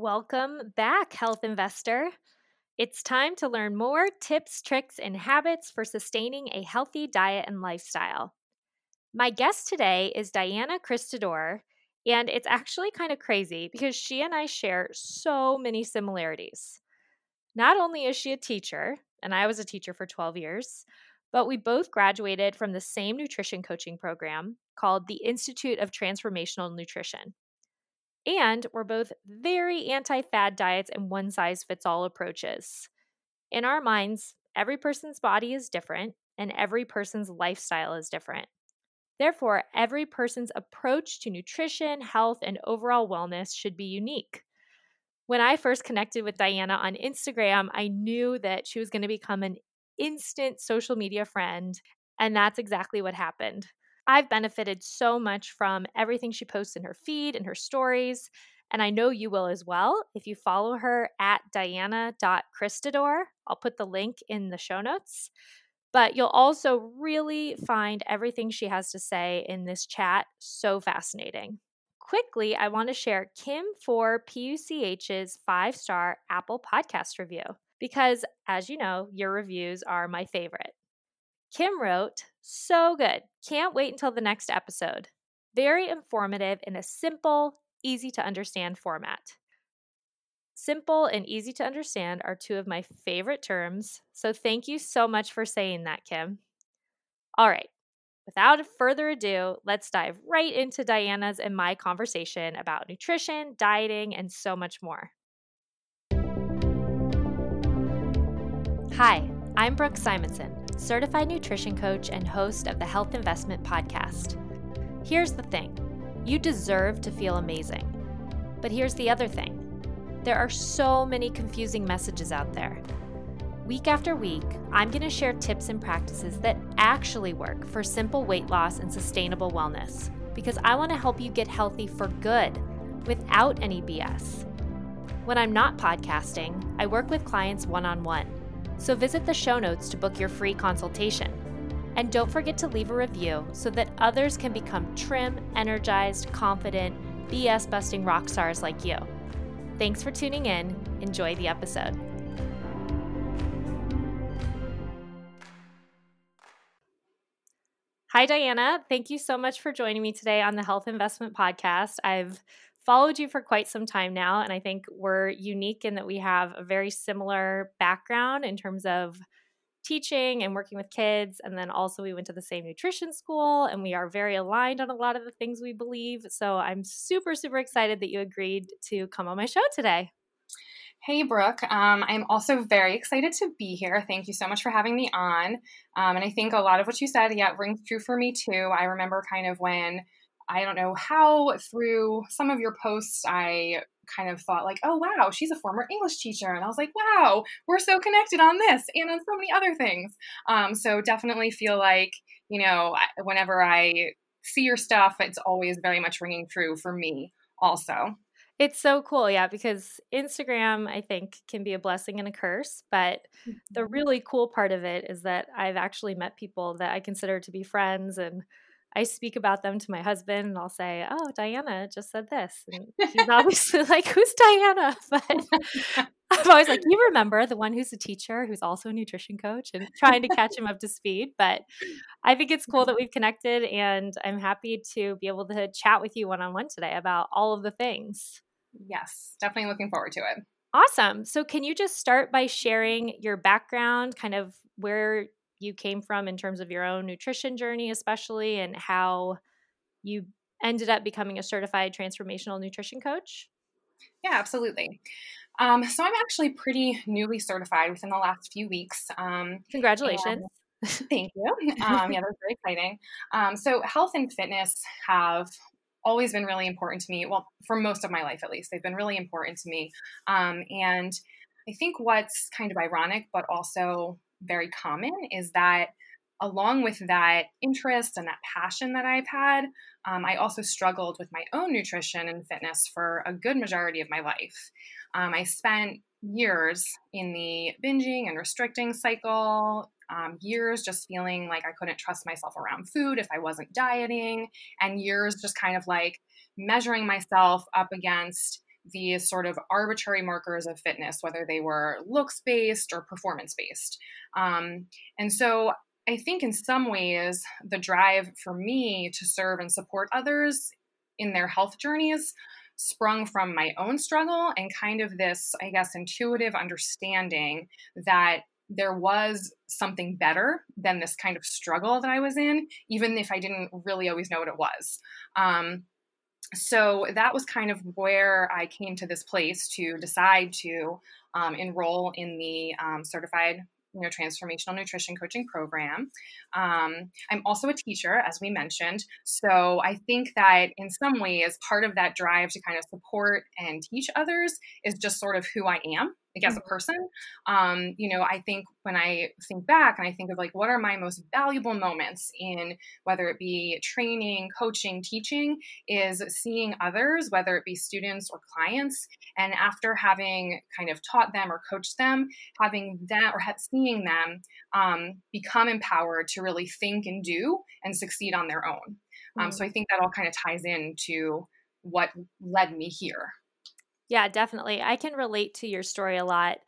Welcome back, health investor. It's time to learn more tips, tricks, and habits for sustaining a healthy diet and lifestyle. My guest today is Diana Christadore, and it's actually kind of crazy because she and I share so many similarities. Not only is she a teacher, and I was a teacher for 12 years, but we both graduated from the same nutrition coaching program called the Institute of Transformational Nutrition. And we're both very anti fad diets and one size fits all approaches. In our minds, every person's body is different and every person's lifestyle is different. Therefore, every person's approach to nutrition, health, and overall wellness should be unique. When I first connected with Diana on Instagram, I knew that she was going to become an instant social media friend, and that's exactly what happened. I've benefited so much from everything she posts in her feed and her stories. And I know you will as well if you follow her at diana.christadore. I'll put the link in the show notes. But you'll also really find everything she has to say in this chat so fascinating. Quickly, I want to share Kim for PUCH's five star Apple podcast review because, as you know, your reviews are my favorite. Kim wrote, So good. Can't wait until the next episode. Very informative in a simple, easy to understand format. Simple and easy to understand are two of my favorite terms, so thank you so much for saying that, Kim. All right, without further ado, let's dive right into Diana's and my conversation about nutrition, dieting, and so much more. Hi, I'm Brooke Simonson certified nutrition coach and host of the Health Investment Podcast. Here's the thing you deserve to feel amazing. But here's the other thing there are so many confusing messages out there. Week after week, I'm going to share tips and practices that actually work for simple weight loss and sustainable wellness because I want to help you get healthy for good without any BS. When I'm not podcasting, I work with clients one on one so visit the show notes to book your free consultation. And don't forget to leave a review so that others can become trim, energized, confident, BS busting rock stars like you. Thanks for tuning in. Enjoy the episode. Hi, Diana. Thank you so much for joining me today on the Health Investment Podcast. I've followed you for quite some time now, and I think we're unique in that we have a very similar background in terms of teaching and working with kids. And then also, we went to the same nutrition school, and we are very aligned on a lot of the things we believe. So I'm super, super excited that you agreed to come on my show today. Hey, Brooke. Um, I'm also very excited to be here. Thank you so much for having me on. Um, and I think a lot of what you said, yeah, rings true for me too. I remember kind of when I don't know how through some of your posts I kind of thought like, oh wow, she's a former English teacher, and I was like, wow, we're so connected on this and on so many other things. Um, so definitely feel like you know whenever I see your stuff, it's always very much ringing true for me also. It's so cool, yeah, because Instagram, I think, can be a blessing and a curse. But the mm-hmm. really cool part of it is that I've actually met people that I consider to be friends and I speak about them to my husband and I'll say, Oh, Diana just said this. And he's obviously like, Who's Diana? But I'm always like, You remember the one who's a teacher who's also a nutrition coach and trying to catch him up to speed. But I think it's cool that we've connected and I'm happy to be able to chat with you one on one today about all of the things. Yes, definitely looking forward to it. Awesome. So, can you just start by sharing your background, kind of where you came from in terms of your own nutrition journey, especially, and how you ended up becoming a certified transformational nutrition coach? Yeah, absolutely. Um, so I'm actually pretty newly certified within the last few weeks. Um, Congratulations. thank you. Um, yeah, that's very exciting. Um, so health and fitness have always been really important to me. Well, for most of my life, at least, they've been really important to me. Um, and I think what's kind of ironic, but also very common is that along with that interest and that passion that I've had, um, I also struggled with my own nutrition and fitness for a good majority of my life. Um, I spent years in the binging and restricting cycle, um, years just feeling like I couldn't trust myself around food if I wasn't dieting, and years just kind of like measuring myself up against these sort of arbitrary markers of fitness, whether they were looks based or performance based. Um, and so I think in some ways, the drive for me to serve and support others in their health journeys sprung from my own struggle and kind of this, I guess, intuitive understanding that there was something better than this kind of struggle that I was in, even if I didn't really always know what it was. Um, so that was kind of where I came to this place to decide to um, enroll in the um, certified you know transformational nutrition coaching program. Um, i'm also a teacher as we mentioned. So i think that in some ways part of that drive to kind of support and teach others is just sort of who i am like as a mm-hmm. person um, you know i think when i think back and i think of like what are my most valuable moments in whether it be training coaching teaching is seeing others whether it be students or clients and after having kind of taught them or coached them having them or seeing them um, become empowered to really think and do and succeed on their own um, mm-hmm. so i think that all kind of ties into what led me here yeah, definitely. I can relate to your story a lot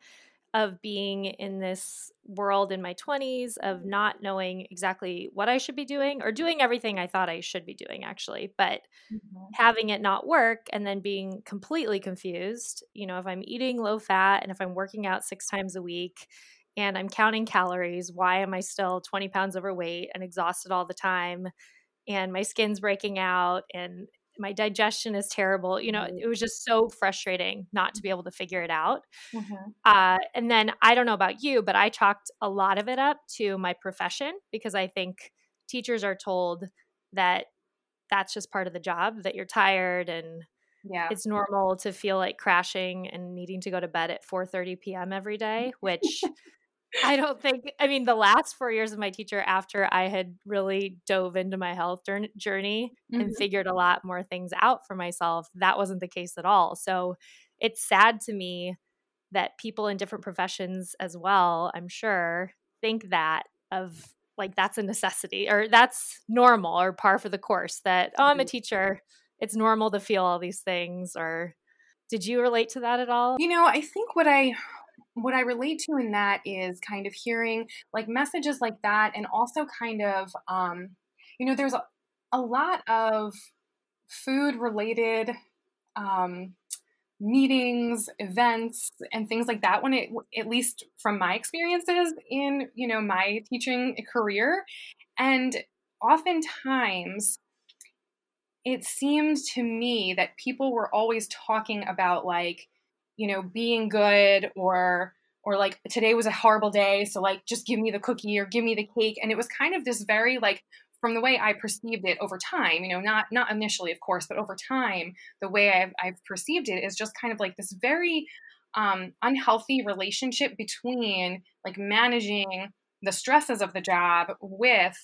of being in this world in my 20s of not knowing exactly what I should be doing or doing everything I thought I should be doing actually but mm-hmm. having it not work and then being completely confused you know if I'm eating low fat and if I'm working out 6 times a week and I'm counting calories why am I still 20 pounds overweight and exhausted all the time and my skin's breaking out and my digestion is terrible you know it was just so frustrating not to be able to figure it out mm-hmm. uh, and then i don't know about you but i chalked a lot of it up to my profession because i think teachers are told that that's just part of the job that you're tired and yeah it's normal to feel like crashing and needing to go to bed at 4 30 p.m every day which I don't think, I mean, the last four years of my teacher, after I had really dove into my health journey mm-hmm. and figured a lot more things out for myself, that wasn't the case at all. So it's sad to me that people in different professions as well, I'm sure, think that of like that's a necessity or that's normal or par for the course that, oh, I'm a mm-hmm. teacher. It's normal to feel all these things. Or did you relate to that at all? You know, I think what I what I relate to in that is kind of hearing like messages like that, and also kind of, um, you know, there's a, a lot of food related um, meetings, events, and things like that. When it, at least from my experiences in, you know, my teaching career, and oftentimes it seemed to me that people were always talking about like you know, being good or or like today was a horrible day, so like just give me the cookie or give me the cake. And it was kind of this very like from the way I perceived it over time, you know, not not initially, of course, but over time, the way I've, I've perceived it is just kind of like this very um, unhealthy relationship between like managing the stresses of the job with,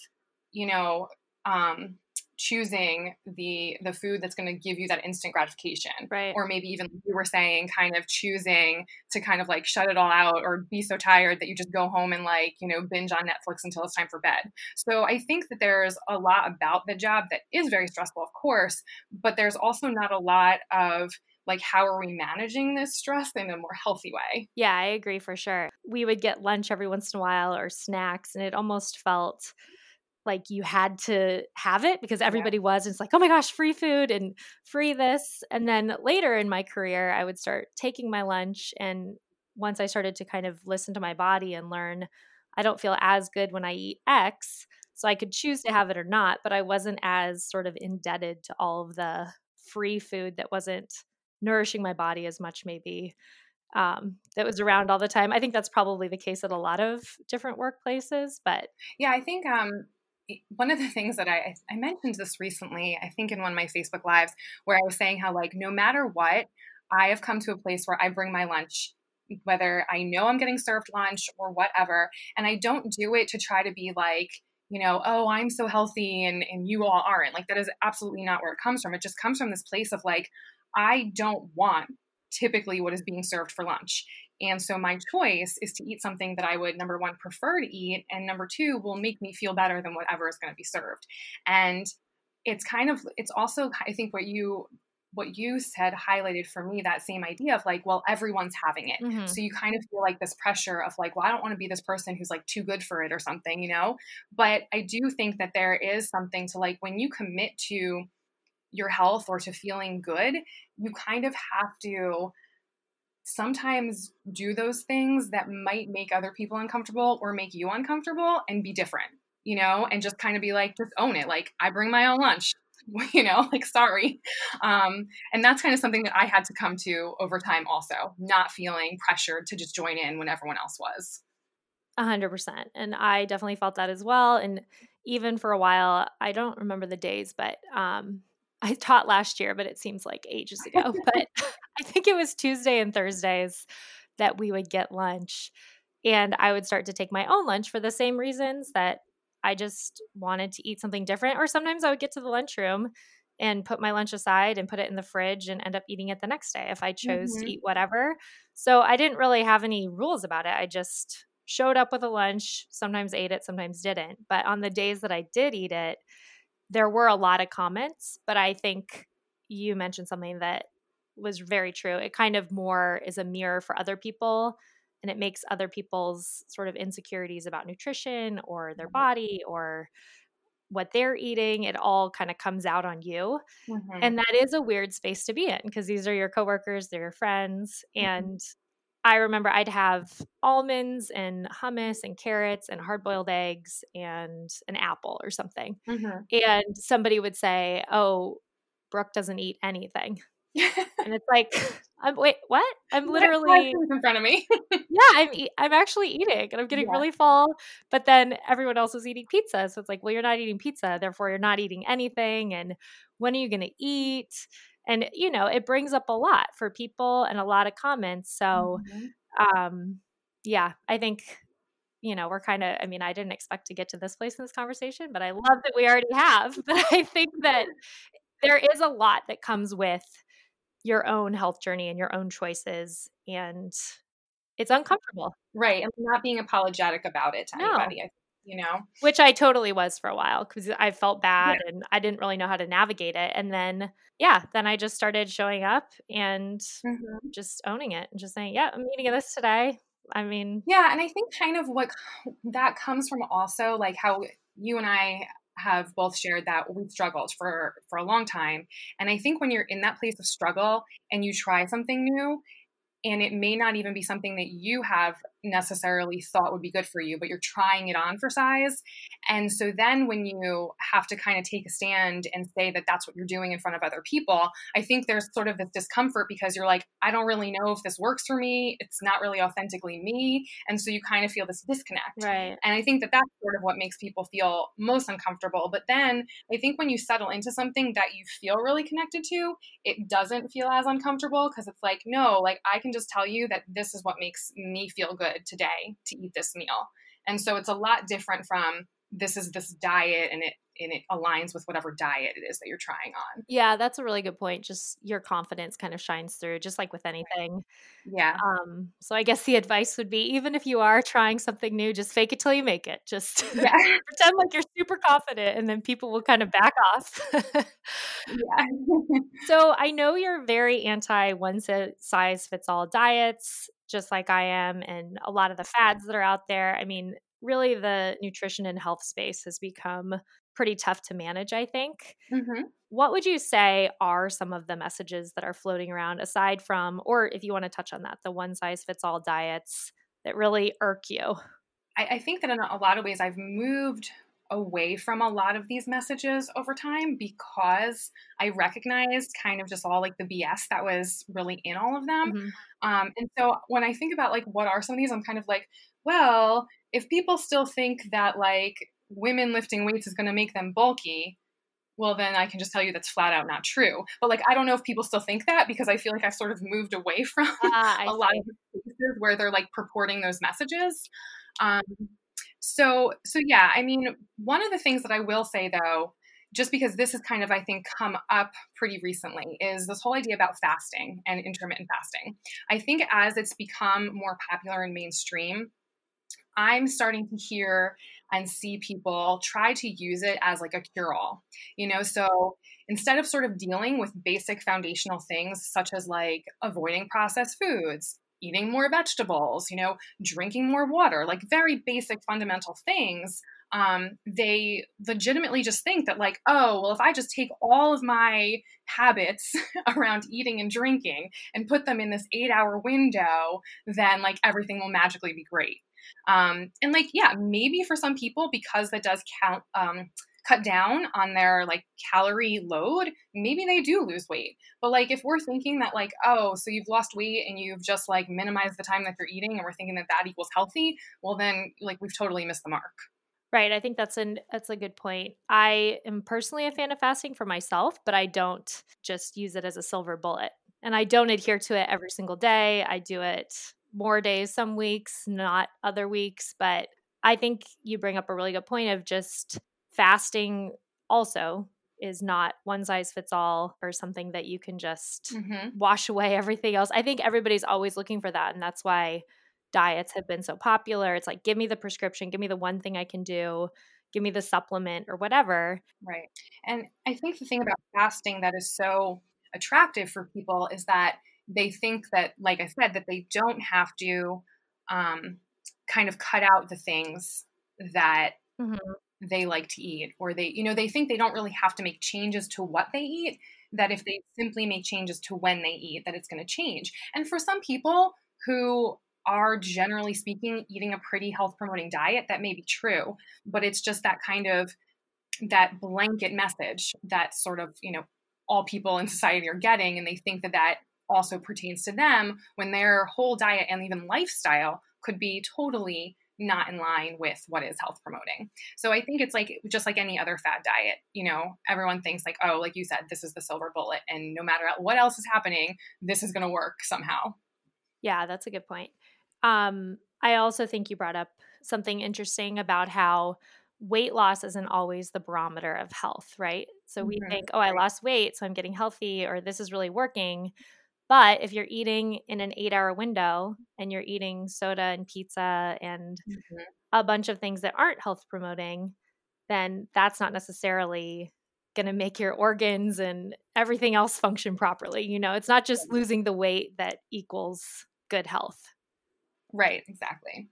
you know, um, choosing the the food that's going to give you that instant gratification. Right. Or maybe even you were saying kind of choosing to kind of like shut it all out or be so tired that you just go home and like you know binge on netflix until it's time for bed. So i think that there's a lot about the job that is very stressful of course but there's also not a lot of like how are we managing this stress in a more healthy way. Yeah i agree for sure. We would get lunch every once in a while or snacks and it almost felt like you had to have it because everybody yeah. was. And it's like, oh my gosh, free food and free this. And then later in my career, I would start taking my lunch. And once I started to kind of listen to my body and learn, I don't feel as good when I eat X. So I could choose to have it or not, but I wasn't as sort of indebted to all of the free food that wasn't nourishing my body as much, maybe um, that was around all the time. I think that's probably the case at a lot of different workplaces, but yeah, I think um, one of the things that I I mentioned this recently, I think in one of my Facebook lives, where I was saying how like no matter what, I have come to a place where I bring my lunch, whether I know I'm getting served lunch or whatever, and I don't do it to try to be like you know, oh, I'm so healthy and and you all aren't. Like that is absolutely not where it comes from. It just comes from this place of like I don't want typically what is being served for lunch. And so my choice is to eat something that I would, number one, prefer to eat, and number two, will make me feel better than whatever is going to be served. And it's kind of, it's also, I think, what you what you said highlighted for me that same idea of like, well, everyone's having it. Mm-hmm. So you kind of feel like this pressure of like, well, I don't want to be this person who's like too good for it or something, you know? But I do think that there is something to like when you commit to your health or to feeling good, you kind of have to sometimes do those things that might make other people uncomfortable or make you uncomfortable and be different, you know, and just kind of be like, just own it. Like, I bring my own lunch, you know, like, sorry. Um, and that's kind of something that I had to come to over time, also, not feeling pressured to just join in when everyone else was. A hundred percent. And I definitely felt that as well. And even for a while, I don't remember the days, but um, I taught last year, but it seems like ages ago. but I think it was Tuesday and Thursdays that we would get lunch. And I would start to take my own lunch for the same reasons that I just wanted to eat something different. Or sometimes I would get to the lunchroom and put my lunch aside and put it in the fridge and end up eating it the next day if I chose mm-hmm. to eat whatever. So I didn't really have any rules about it. I just showed up with a lunch, sometimes ate it, sometimes didn't. But on the days that I did eat it, there were a lot of comments, but I think you mentioned something that was very true. It kind of more is a mirror for other people and it makes other people's sort of insecurities about nutrition or their mm-hmm. body or what they're eating it all kind of comes out on you mm-hmm. and that is a weird space to be in because these are your coworkers they're your friends mm-hmm. and i remember i'd have almonds and hummus and carrots and hard boiled eggs and an apple or something mm-hmm. and somebody would say oh brooke doesn't eat anything and it's like, I'm wait, what? I'm literally in front of me. yeah, I'm e- I'm actually eating, and I'm getting yeah. really full. But then everyone else was eating pizza, so it's like, well, you're not eating pizza, therefore you're not eating anything. And when are you going to eat? And you know, it brings up a lot for people and a lot of comments. So, mm-hmm. um, yeah, I think you know, we're kind of, I mean, I didn't expect to get to this place in this conversation, but I love that we already have. But I think that there is a lot that comes with your own health journey and your own choices and it's uncomfortable right and not being apologetic about it to no. anybody you know which i totally was for a while because i felt bad yeah. and i didn't really know how to navigate it and then yeah then i just started showing up and mm-hmm. just owning it and just saying yeah i'm eating this today i mean yeah and i think kind of what that comes from also like how you and i have both shared that we've struggled for for a long time. And i think when you're in that place of struggle and you try something new and it may not even be something that you have necessarily thought would be good for you, but you're trying it on for size. And so then when you have to kind of take a stand and say that that's what you're doing in front of other people, I think there's sort of this discomfort because you're like, I don't really know if this works for me. It's not really authentically me. And so you kind of feel this disconnect. Right. And I think that that's sort of what makes people feel most uncomfortable. But then I think when you settle into something that you feel really connected to, it doesn't feel as uncomfortable because it's like, no, like I can just tell you that this is what makes me feel good good today to eat this meal. And so it's a lot different from this is this diet and it and it aligns with whatever diet it is that you're trying on. Yeah, that's a really good point. Just your confidence kind of shines through, just like with anything. Yeah. Um, so I guess the advice would be even if you are trying something new, just fake it till you make it. Just yeah. pretend like you're super confident and then people will kind of back off. yeah. so I know you're very anti one size fits all diets just like I am, and a lot of the fads that are out there. I mean, really, the nutrition and health space has become pretty tough to manage, I think. Mm-hmm. What would you say are some of the messages that are floating around, aside from, or if you want to touch on that, the one size fits all diets that really irk you? I, I think that in a lot of ways, I've moved away from a lot of these messages over time because I recognized kind of just all like the BS that was really in all of them. Mm-hmm. Um, and so when I think about like what are some of these, I'm kind of like, well, if people still think that like women lifting weights is going to make them bulky, well, then I can just tell you that's flat out not true. But like, I don't know if people still think that because I feel like I've sort of moved away from uh, a lot of cases where they're like purporting those messages. Um, so, so yeah, I mean, one of the things that I will say though, just because this has kind of, I think, come up pretty recently, is this whole idea about fasting and intermittent fasting. I think as it's become more popular and mainstream, I'm starting to hear and see people try to use it as like a cure all. You know, so instead of sort of dealing with basic foundational things such as like avoiding processed foods, eating more vegetables, you know, drinking more water, like very basic fundamental things, um, they legitimately just think that, like, oh, well, if I just take all of my habits around eating and drinking and put them in this eight hour window, then like everything will magically be great. Um, and like, yeah, maybe for some people, because that does count, um, cut down on their like calorie load, maybe they do lose weight. But like if we're thinking that like, oh, so you've lost weight and you've just like minimized the time that you're eating and we're thinking that that equals healthy, well then like we've totally missed the mark. Right. I think that's an that's a good point. I am personally a fan of fasting for myself, but I don't just use it as a silver bullet. And I don't adhere to it every single day. I do it more days some weeks, not other weeks, but I think you bring up a really good point of just fasting also is not one size fits all or something that you can just mm-hmm. wash away everything else. I think everybody's always looking for that and that's why diets have been so popular. It's like, give me the prescription, give me the one thing I can do, give me the supplement or whatever. Right. And I think the thing about fasting that is so attractive for people is that they think that, like I said, that they don't have to um, kind of cut out the things that mm-hmm. They like to eat, or they, you know, they think they don't really have to make changes to what they eat. That if they simply make changes to when they eat, that it's going to change. And for some people who are generally speaking eating a pretty health promoting diet that may be true but it's just that kind of that blanket message that sort of you know all people in society are getting and they think that that also pertains to them when their whole diet and even lifestyle could be totally not in line with what is health promoting. So I think it's like just like any other fad diet, you know, everyone thinks like, oh, like you said, this is the silver bullet and no matter what else is happening, this is going to work somehow. Yeah, that's a good point. Um, I also think you brought up something interesting about how weight loss isn't always the barometer of health, right? So we mm-hmm. think, oh, I lost weight, so I'm getting healthy, or this is really working. But if you're eating in an eight hour window and you're eating soda and pizza and mm-hmm. a bunch of things that aren't health promoting, then that's not necessarily going to make your organs and everything else function properly. You know, it's not just losing the weight that equals good health. Right, exactly.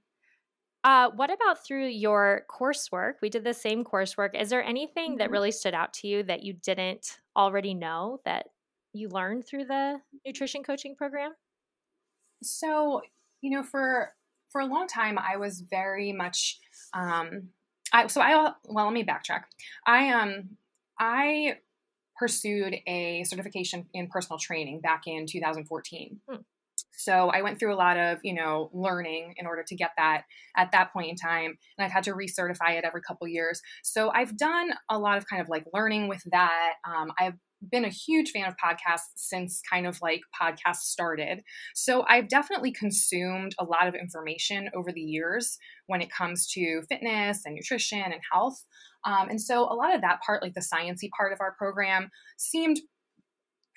Uh, what about through your coursework? We did the same coursework. Is there anything mm-hmm. that really stood out to you that you didn't already know that you learned through the nutrition coaching program? So, you know, for for a long time, I was very much. Um, I so I well, let me backtrack. I um I pursued a certification in personal training back in 2014. Hmm. So I went through a lot of, you know, learning in order to get that at that point in time. And I've had to recertify it every couple years. So I've done a lot of kind of like learning with that. Um, I've been a huge fan of podcasts since kind of like podcasts started. So I've definitely consumed a lot of information over the years when it comes to fitness and nutrition and health. Um, and so a lot of that part, like the sciency part of our program, seemed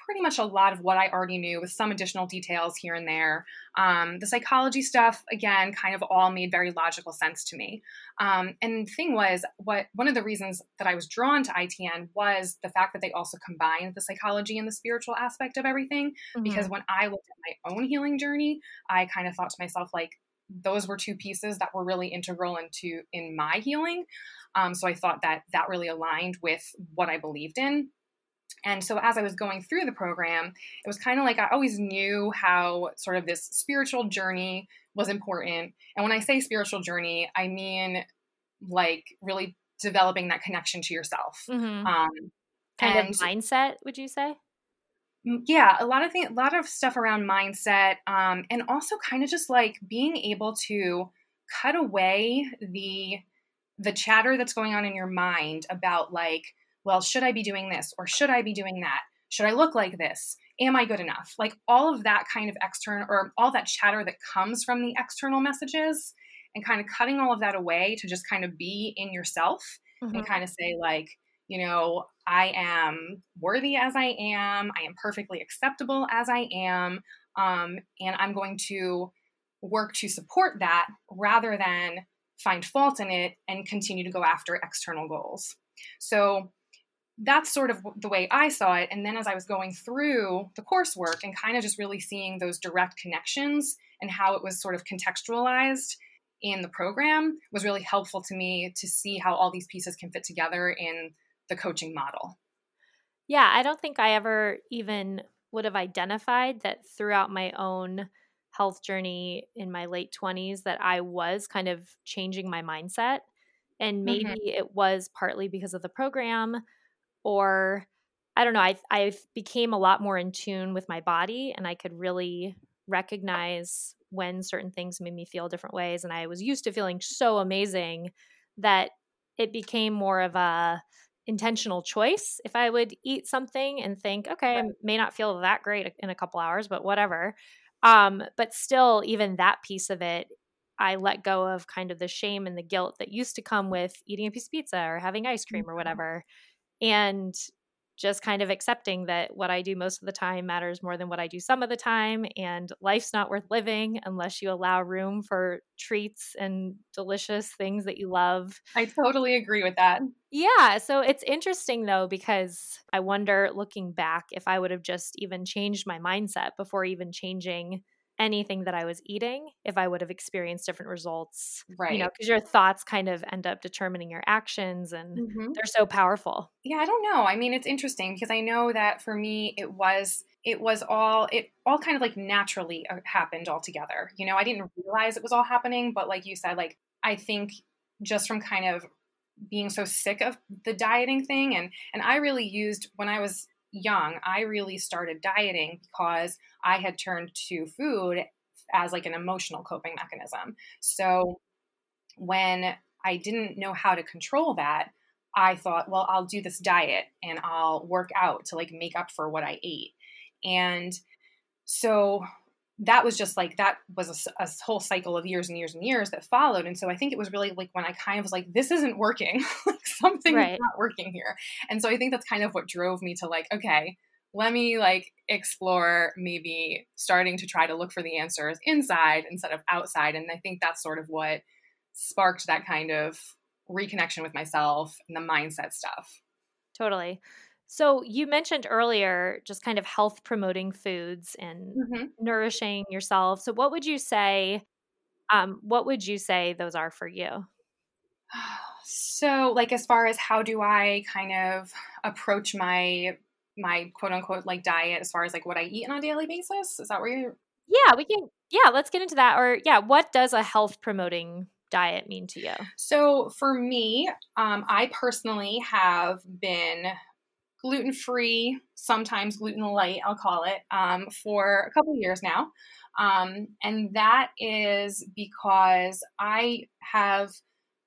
pretty much a lot of what I already knew with some additional details here and there. Um, the psychology stuff, again, kind of all made very logical sense to me. Um, and the thing was, what one of the reasons that I was drawn to ITN was the fact that they also combined the psychology and the spiritual aspect of everything. Mm-hmm. Because when I looked at my own healing journey, I kind of thought to myself, like, those were two pieces that were really integral into in my healing. Um, so I thought that that really aligned with what I believed in. And so as I was going through the program, it was kind of like I always knew how sort of this spiritual journey was important. And when I say spiritual journey, I mean like really developing that connection to yourself. Mm-hmm. Um, kind and, of mindset, would you say? Yeah, a lot of things, a lot of stuff around mindset, um, and also kind of just like being able to cut away the the chatter that's going on in your mind about like well, should I be doing this or should I be doing that? Should I look like this? Am I good enough? Like all of that kind of external or all that chatter that comes from the external messages and kind of cutting all of that away to just kind of be in yourself mm-hmm. and kind of say, like, you know, I am worthy as I am, I am perfectly acceptable as I am, um, and I'm going to work to support that rather than find fault in it and continue to go after external goals. So that's sort of the way I saw it. And then as I was going through the coursework and kind of just really seeing those direct connections and how it was sort of contextualized in the program was really helpful to me to see how all these pieces can fit together in the coaching model. Yeah, I don't think I ever even would have identified that throughout my own health journey in my late 20s that I was kind of changing my mindset. And mm-hmm. maybe mm-hmm. it was partly because of the program, or I don't know, I, I became a lot more in tune with my body and I could really recognize when certain things made me feel different ways. And I was used to feeling so amazing that it became more of a intentional choice if I would eat something and think, okay, right. I may not feel that great in a couple hours, but whatever. Um, but still, even that piece of it, I let go of kind of the shame and the guilt that used to come with eating a piece of pizza or having ice cream or mm-hmm. whatever. And just kind of accepting that what I do most of the time matters more than what I do some of the time. And life's not worth living unless you allow room for treats and delicious things that you love. I totally agree with that. Yeah. So it's interesting though, because I wonder looking back if I would have just even changed my mindset before even changing anything that I was eating if I would have experienced different results. Right. You know, because your thoughts kind of end up determining your actions and mm-hmm. they're so powerful. Yeah, I don't know. I mean, it's interesting because I know that for me it was it was all it all kind of like naturally uh, happened all together. You know, I didn't realize it was all happening, but like you said like I think just from kind of being so sick of the dieting thing and and I really used when I was young, I really started dieting because I had turned to food as like an emotional coping mechanism. So when I didn't know how to control that, I thought, well, I'll do this diet and I'll work out to like make up for what I ate. And so that was just like that was a, a, whole cycle of years and years and years that followed and so i think it was really like when i kind of was like this isn't working something right. not working here and so i think that's kind of what drove me to like okay let me like explore maybe starting to try to look for the answers inside instead of outside and i think that's sort of what sparked that kind of reconnection with myself and the mindset stuff totally so you mentioned earlier just kind of health promoting foods and mm-hmm. nourishing yourself. So what would you say um, what would you say those are for you? So like as far as how do I kind of approach my my quote unquote like diet as far as like what I eat on a daily basis? Is that where you're Yeah, we can yeah, let's get into that. Or yeah, what does a health promoting diet mean to you? So for me, um, I personally have been gluten free, sometimes gluten light, I'll call it, um, for a couple years now. Um, and that is because I have,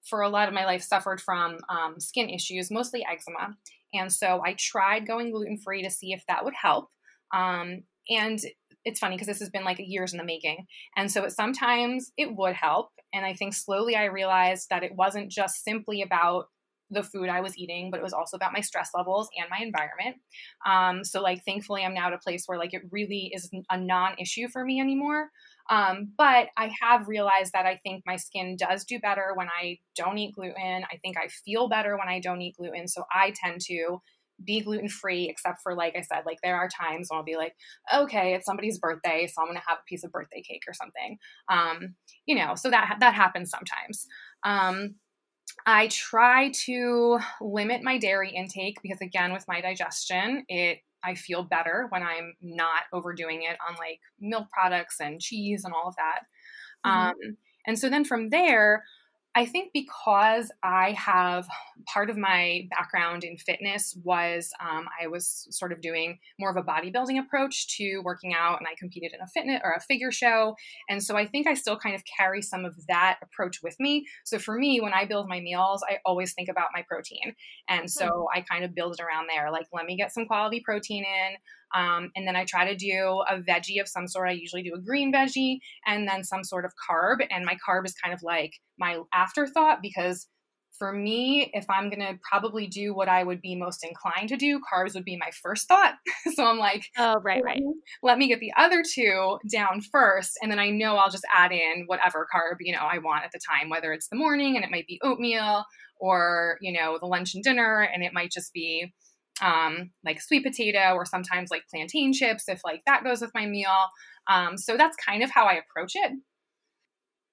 for a lot of my life, suffered from um, skin issues, mostly eczema. And so I tried going gluten free to see if that would help. Um, and it's funny because this has been like years in the making. And so it, sometimes it would help. And I think slowly I realized that it wasn't just simply about the food I was eating, but it was also about my stress levels and my environment. Um, so, like, thankfully, I'm now at a place where like it really is a non-issue for me anymore. Um, but I have realized that I think my skin does do better when I don't eat gluten. I think I feel better when I don't eat gluten. So I tend to be gluten free, except for like I said, like there are times when I'll be like, okay, it's somebody's birthday, so I'm gonna have a piece of birthday cake or something. Um, you know, so that that happens sometimes. Um, I try to limit my dairy intake because again with my digestion, it I feel better when I'm not overdoing it on like milk products and cheese and all of that. Mm-hmm. Um, and so then from there, I think because I have part of my background in fitness was um, I was sort of doing more of a bodybuilding approach to working out, and I competed in a fitness or a figure show, and so I think I still kind of carry some of that approach with me. So for me, when I build my meals, I always think about my protein, and so mm-hmm. I kind of build it around there. Like, let me get some quality protein in. Um, and then I try to do a veggie of some sort. I usually do a green veggie and then some sort of carb. And my carb is kind of like my afterthought because for me, if I'm going to probably do what I would be most inclined to do, carbs would be my first thought. so I'm like, oh, right, right. Let me get the other two down first. And then I know I'll just add in whatever carb, you know, I want at the time, whether it's the morning and it might be oatmeal or, you know, the lunch and dinner. And it might just be um, like sweet potato or sometimes like plantain chips if like that goes with my meal. Um, so that's kind of how I approach it.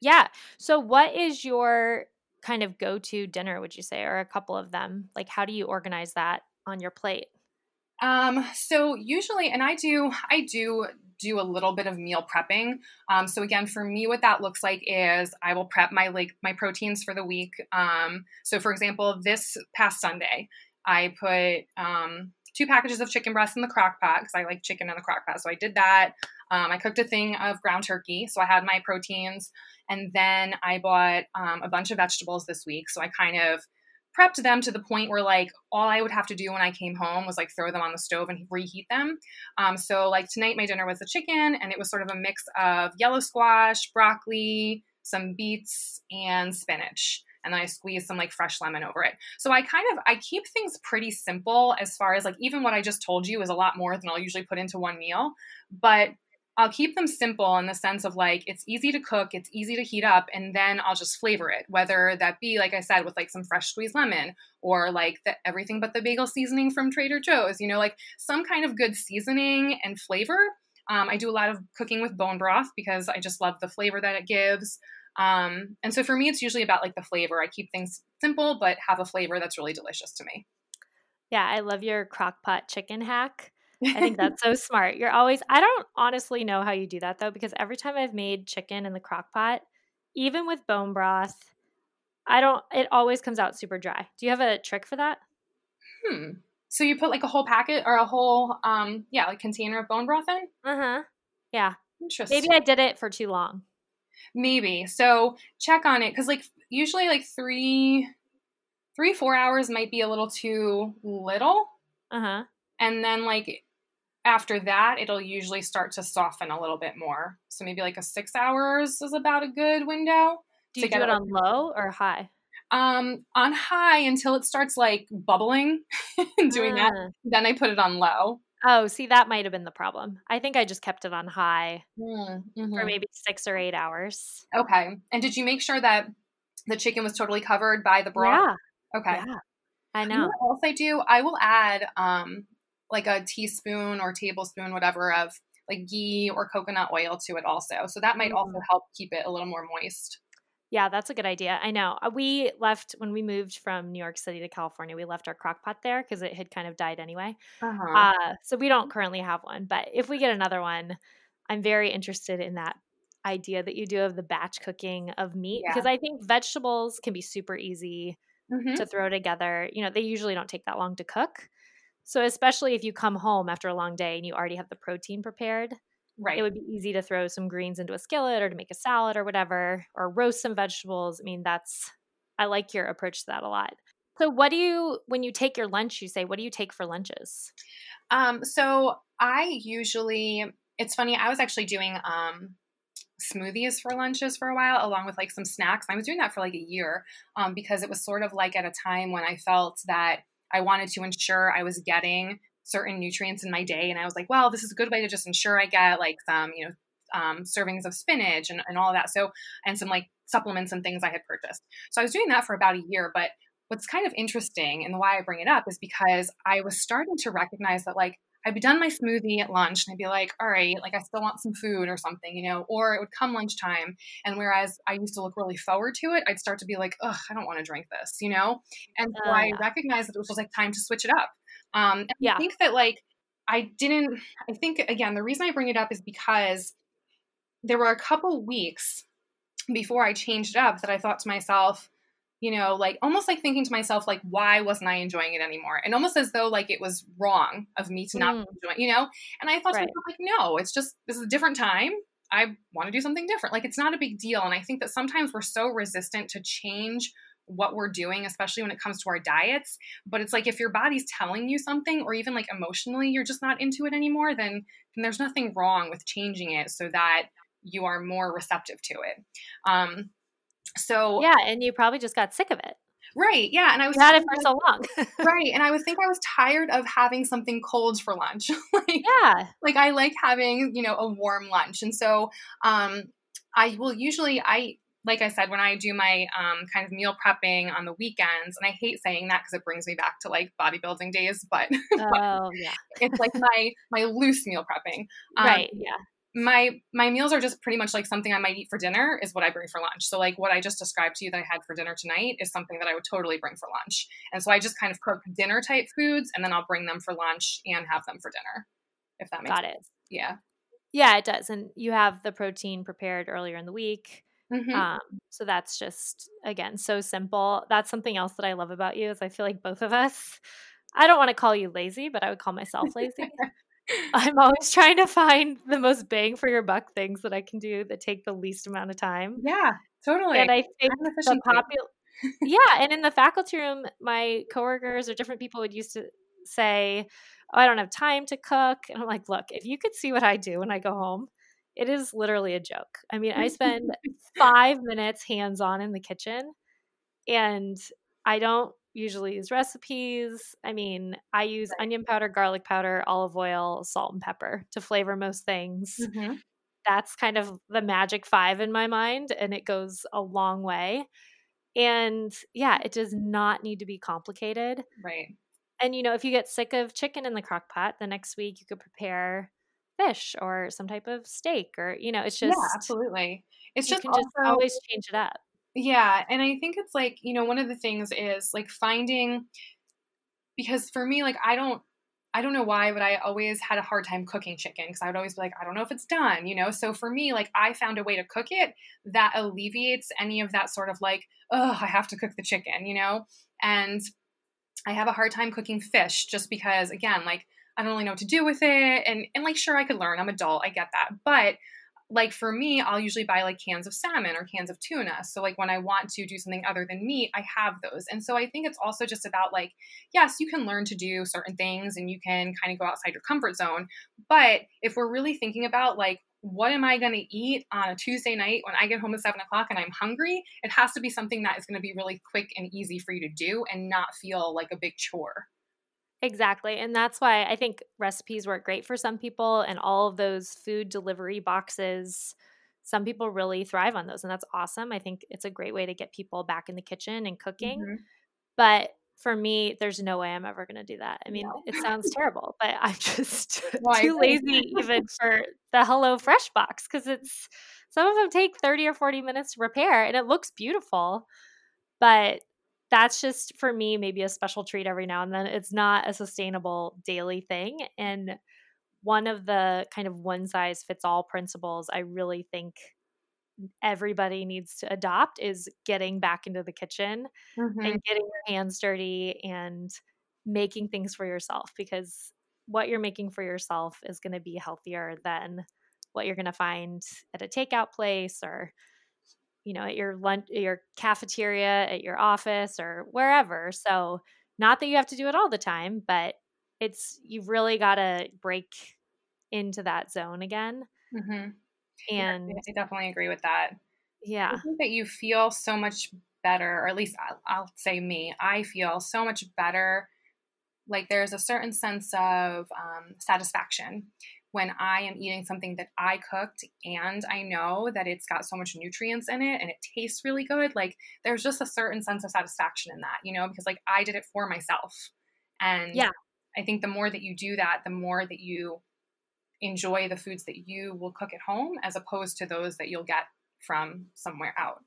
Yeah. So what is your kind of go to dinner, would you say, or a couple of them? Like, how do you organize that on your plate? Um, so usually, and I do, I do do a little bit of meal prepping. Um, so again, for me, what that looks like is I will prep my like my proteins for the week. Um, so for example, this past Sunday, I put um, two packages of chicken breast in the crock pot because I like chicken in the crock pot. So I did that. Um, I cooked a thing of ground turkey. So I had my proteins. And then I bought um, a bunch of vegetables this week. So I kind of prepped them to the point where like all I would have to do when I came home was like throw them on the stove and reheat them. Um, so like tonight my dinner was the chicken and it was sort of a mix of yellow squash, broccoli, some beets, and spinach and then I squeeze some like fresh lemon over it. So I kind of I keep things pretty simple as far as like even what I just told you is a lot more than I'll usually put into one meal, but I'll keep them simple in the sense of like it's easy to cook, it's easy to heat up, and then I'll just flavor it. Whether that be like I said with like some fresh squeezed lemon or like the, everything but the bagel seasoning from Trader Joe's, you know, like some kind of good seasoning and flavor. Um, I do a lot of cooking with bone broth because I just love the flavor that it gives. Um, and so for me, it's usually about like the flavor. I keep things simple, but have a flavor that's really delicious to me. Yeah, I love your crock pot chicken hack. I think that's so smart. You're always, I don't honestly know how you do that though, because every time I've made chicken in the crock pot, even with bone broth, I don't, it always comes out super dry. Do you have a trick for that? Hmm. So you put like a whole packet or a whole, um, yeah, like container of bone broth in? Uh huh. Yeah. Interesting. Maybe I did it for too long. Maybe. So check on it because like usually like three, three, four hours might be a little too little. Uh huh. And then like after that, it'll usually start to soften a little bit more. So maybe like a six hours is about a good window. Do you do it on low or high? Um, on high until it starts like bubbling and doing that. Ah. Then I put it on low. Oh, see, that might have been the problem. I think I just kept it on high mm, mm-hmm. for maybe six or eight hours. Okay. And did you make sure that the chicken was totally covered by the broth? Yeah. Okay. Yeah. I know. You know what else I do? I will add um like a teaspoon or tablespoon, whatever, of like ghee or coconut oil to it also. So that might mm. also help keep it a little more moist. Yeah, that's a good idea. I know. Uh, we left when we moved from New York City to California. We left our crock pot there because it had kind of died anyway. Uh-huh. Uh, so we don't currently have one. But if we get another one, I'm very interested in that idea that you do of the batch cooking of meat because yeah. I think vegetables can be super easy mm-hmm. to throw together. You know, they usually don't take that long to cook. So especially if you come home after a long day and you already have the protein prepared, Right. It would be easy to throw some greens into a skillet or to make a salad or whatever, or roast some vegetables. I mean, that's, I like your approach to that a lot. So, what do you, when you take your lunch, you say, what do you take for lunches? Um, so, I usually, it's funny, I was actually doing um, smoothies for lunches for a while, along with like some snacks. I was doing that for like a year um, because it was sort of like at a time when I felt that I wanted to ensure I was getting certain nutrients in my day. And I was like, well, this is a good way to just ensure I get like some, you know, um, servings of spinach and, and all that. So, and some like supplements and things I had purchased. So I was doing that for about a year. But what's kind of interesting and why I bring it up is because I was starting to recognize that like I'd be done my smoothie at lunch and I'd be like, all right, like I still want some food or something, you know, or it would come lunchtime. And whereas I used to look really forward to it, I'd start to be like, ugh, I don't want to drink this, you know? And so uh, I recognized that it was just like time to switch it up. Um, yeah. I think that like I didn't. I think again the reason I bring it up is because there were a couple weeks before I changed it up that I thought to myself, you know, like almost like thinking to myself, like, why wasn't I enjoying it anymore? And almost as though like it was wrong of me to not mm. enjoy it, you know? And I thought right. to myself, like, no, it's just this is a different time. I want to do something different. Like it's not a big deal. And I think that sometimes we're so resistant to change what we're doing, especially when it comes to our diets. But it's like if your body's telling you something, or even like emotionally, you're just not into it anymore, then, then there's nothing wrong with changing it so that you are more receptive to it. Um, so yeah, and you probably just got sick of it. Right. Yeah. And I was had it for so long. right. And I would think I was tired of having something cold for lunch. like, yeah. Like I like having, you know, a warm lunch. And so um I will usually I like I said, when I do my um, kind of meal prepping on the weekends, and I hate saying that because it brings me back to like bodybuilding days, but, oh, but yeah. it's like my my loose meal prepping. Um, right. Yeah my my meals are just pretty much like something I might eat for dinner is what I bring for lunch. So like what I just described to you that I had for dinner tonight is something that I would totally bring for lunch. And so I just kind of cook dinner type foods and then I'll bring them for lunch and have them for dinner. If that makes Got sense. it. Yeah. Yeah, it does. And you have the protein prepared earlier in the week. Mm-hmm. Um, so that's just again so simple. That's something else that I love about you is I feel like both of us. I don't want to call you lazy, but I would call myself lazy. I'm always trying to find the most bang for your buck things that I can do that take the least amount of time. Yeah, totally. And I think the popular, yeah, and in the faculty room, my coworkers or different people would used to say, oh, "I don't have time to cook," and I'm like, "Look, if you could see what I do when I go home, it is literally a joke. I mean, I spend five minutes hands on in the kitchen, and I don't usually use recipes. I mean, I use right. onion powder, garlic powder, olive oil, salt, and pepper to flavor most things. Mm-hmm. That's kind of the magic five in my mind, and it goes a long way. And yeah, it does not need to be complicated. Right. And you know, if you get sick of chicken in the crock pot, the next week you could prepare fish or some type of steak or you know, it's just Yeah, absolutely. It's just also, just always change it up. Yeah. And I think it's like, you know, one of the things is like finding, because for me, like, I don't, I don't know why, but I always had a hard time cooking chicken because I would always be like, I don't know if it's done, you know? So for me, like, I found a way to cook it that alleviates any of that sort of like, oh, I have to cook the chicken, you know? And I have a hard time cooking fish just because, again, like, I don't really know what to do with it. And, and like, sure, I could learn. I'm adult. I get that. But like for me, I'll usually buy like cans of salmon or cans of tuna. So like when I want to do something other than meat, I have those. And so I think it's also just about like, yes, you can learn to do certain things and you can kind of go outside your comfort zone. But if we're really thinking about like, what am I going to eat on a Tuesday night when I get home at seven o'clock and I'm hungry? It has to be something that is going to be really quick and easy for you to do and not feel like a big chore. Exactly. And that's why I think recipes work great for some people and all of those food delivery boxes. Some people really thrive on those, and that's awesome. I think it's a great way to get people back in the kitchen and cooking. Mm-hmm. But for me, there's no way I'm ever going to do that. I mean, No. it sounds terrible, but I'm just I too lazy even for the Hello Fresh box because it's some of them take 30 or 40 minutes to repair and it looks beautiful. But that's just for me maybe a special treat every now and then. It's not a sustainable daily thing. And one of the kind of one size fits all principles I really think everybody needs to adopt is getting back into the kitchen Mhm. and getting your hands dirty and making things for yourself because what you're making for yourself is going to be healthier than what you're going to find at a takeout place or you know at your lunch your cafeteria at your office or wherever so not that you have to do it all the time but it's you've really got to break into that zone again Mhm. and I definitely agree with that. yeah I think that you feel so much better, or at least I'll, I'll say me, I feel so much better. Like there's a certain sense of um, satisfaction when I am eating something that I cooked and I know that it's got so much nutrients in it and it tastes really good. Like there's just a certain sense of satisfaction in that, you know, because like I did it for myself. And Yeah. I think the more that you do that, the more that you enjoy the foods that you will cook at home as opposed to those that you'll get from somewhere out.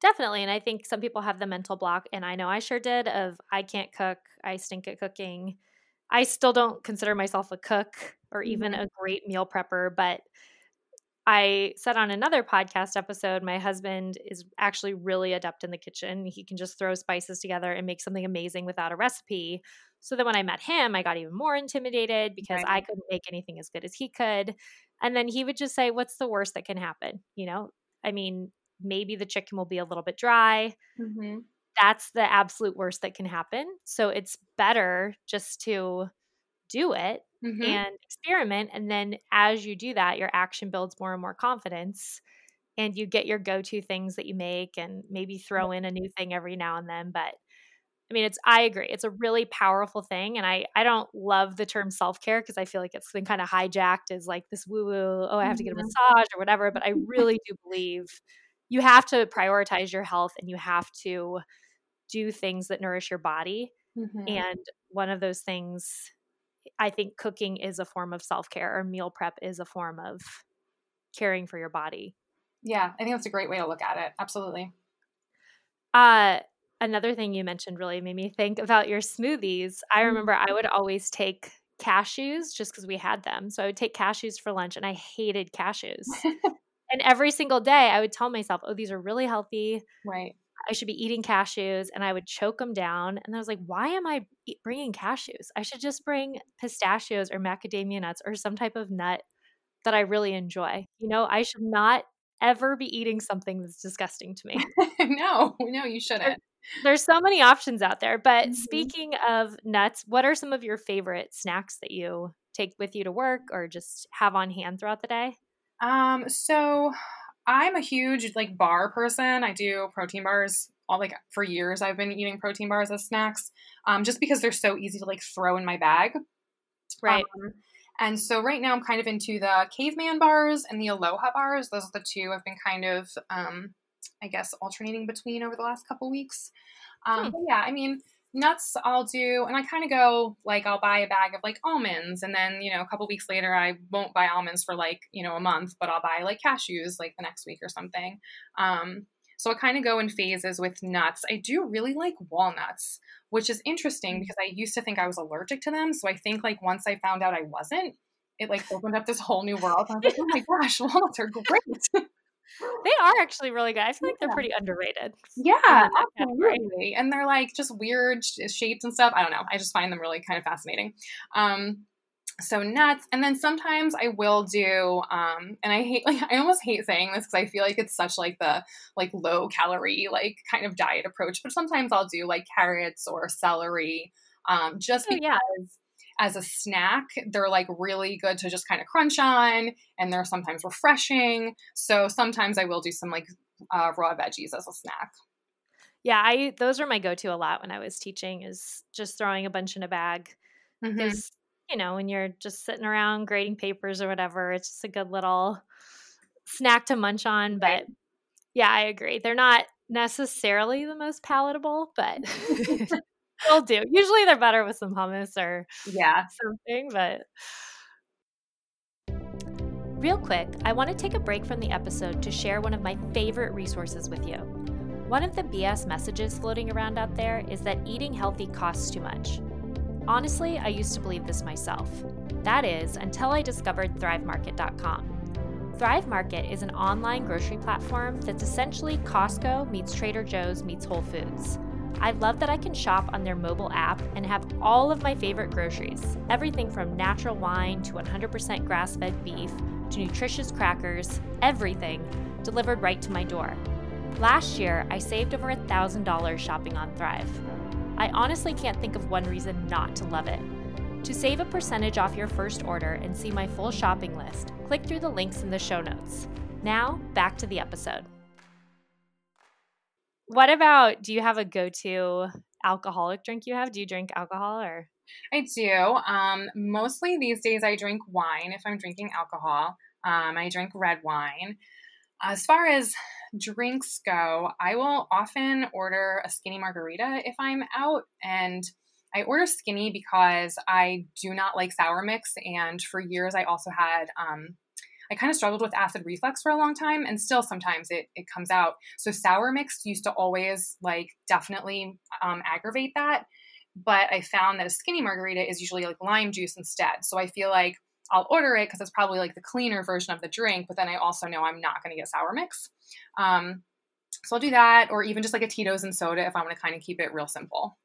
Definitely. And I think some people have the mental block, and I know I sure did of I can't cook, I stink at cooking. I still don't consider myself a cook or even a great meal prepper, but I said on another podcast episode, my husband is actually really adept in the kitchen. He can just throw spices together and make something amazing without a recipe. So then when I met him, I got even more intimidated because Right. I couldn't make anything as good as he could. And then he would just say, What's the worst that can happen? You know, I mean, maybe the chicken will be a little bit dry. Mm-hmm. That's the absolute worst that can happen. So it's better just to do it Mm-hmm. and experiment. And then as you do that, your action builds more and more confidence. and you get your go-to things that you make and maybe throw in a new thing every now and then but I mean, it's I agree. It's a really powerful thing. And I I don't love the term self-care because I feel like it's been kind of hijacked as like this woo-woo, oh, I have to get a mm-hmm. massage or whatever. But I really do believe you have to prioritize your health and you have to do things that nourish your body. Mm-hmm. And one of those things I think cooking is a form of self-care or meal prep is a form of caring for your body. Yeah, I think that's a great way to look at it. Absolutely. Uh another thing you mentioned really made me think about your smoothies. I mm-hmm. remember I would always take cashews just because we had them. So I would take cashews for lunch and I hated cashews. and every single day I would tell myself, oh, these are really healthy. Right. I should be eating cashews and I would choke them down. And I was like, why am I bringing cashews? I should just bring pistachios or macadamia nuts or some type of nut that I really enjoy. You know, I should not ever be eating something that's disgusting to me. no, no, you shouldn't. There's so many options out there. But mm-hmm. speaking of nuts, what are some of your favorite snacks that you take with you to work or just have on hand throughout the day? Um, so I'm a huge like bar person. I do protein bars all like for years. I've been eating protein bars as snacks, um, just because they're so easy to like throw in my bag. Right. Um, and so right now I'm kind of into the caveman bars and the aloha bars. Those are the two I've been kind of um, I guess, alternating between over the last couple weeks. Um, hmm. Yeah, I mean, nuts I'll do, and I kind of go like I'll buy a bag of like almonds, and then you know a couple weeks later I won't buy almonds for like you know a month, but I'll buy like cashews like the next week or something. Um, so I kind of go in phases with nuts. I do really like walnuts, which is interesting hmm. because I used to think I was allergic to them. So I think like once I found out I wasn't, it like opened up this whole new world. I was like, oh my gosh, walnuts are great. They are actually really good. I feel like they're pretty underrated. Yeah, absolutely. And they're like just weird shapes and stuff. I don't know. I just find them really kind of fascinating. Um, so nuts and then sometimes i will do um and i hate like i almost hate saying this because i feel like it's such like the like low calorie like kind of diet approach but sometimes i'll do like carrots or celery um just oh, because yeah as a snack, they're like really good to just kind of crunch on and they're sometimes refreshing. So sometimes I will do some like uh, raw veggies as a snack. Yeah, I those are my go-to a lot when I was teaching is just throwing a bunch in a bag. Because mm-hmm. you know, when you're just sitting around grading papers or whatever, it's just a good little snack to munch on, but right. yeah, I agree. They're not necessarily the most palatable, but will do. Usually they're better with some hummus or yeah, something, but Real quick, I want to take a break from the episode to share one of my favorite resources with you. One of the BS messages floating around out there is that eating healthy costs too much. Honestly, I used to believe this myself. That is, until I discovered ThriveMarket.com. Thrive Market is an online grocery platform that's essentially Costco meets Trader Joe's meets Whole Foods. I love that I can shop on their mobile app and have all of my favorite groceries everything from natural wine to 100% grass fed beef to nutritious crackers, everything delivered right to my door. Last year, I saved over $1,000 shopping on Thrive. I honestly can't think of one reason not to love it. To save a percentage off your first order and see my full shopping list, click through the links in the show notes. Now, back to the episode. What about do you have a go-to alcoholic drink you have? Do you drink alcohol or I do. Um, mostly these days I drink wine if I'm drinking alcohol. Um, I drink red wine. As far as drinks go, I will often order a skinny margarita if I'm out and I order skinny because I do not like sour mix and for years I also had um, I kind of struggled with acid reflux for a long time and still sometimes it, it comes out. So sour mix used to always like definitely um, aggravate that. But I found that a skinny margarita is usually like lime juice instead. So I feel like I'll order it because it's probably like the cleaner version of the drink, but then I also know I'm not going to get sour mix. Um, so I'll do that, or even just like a Tito's and soda if I want to kind of keep it real simple.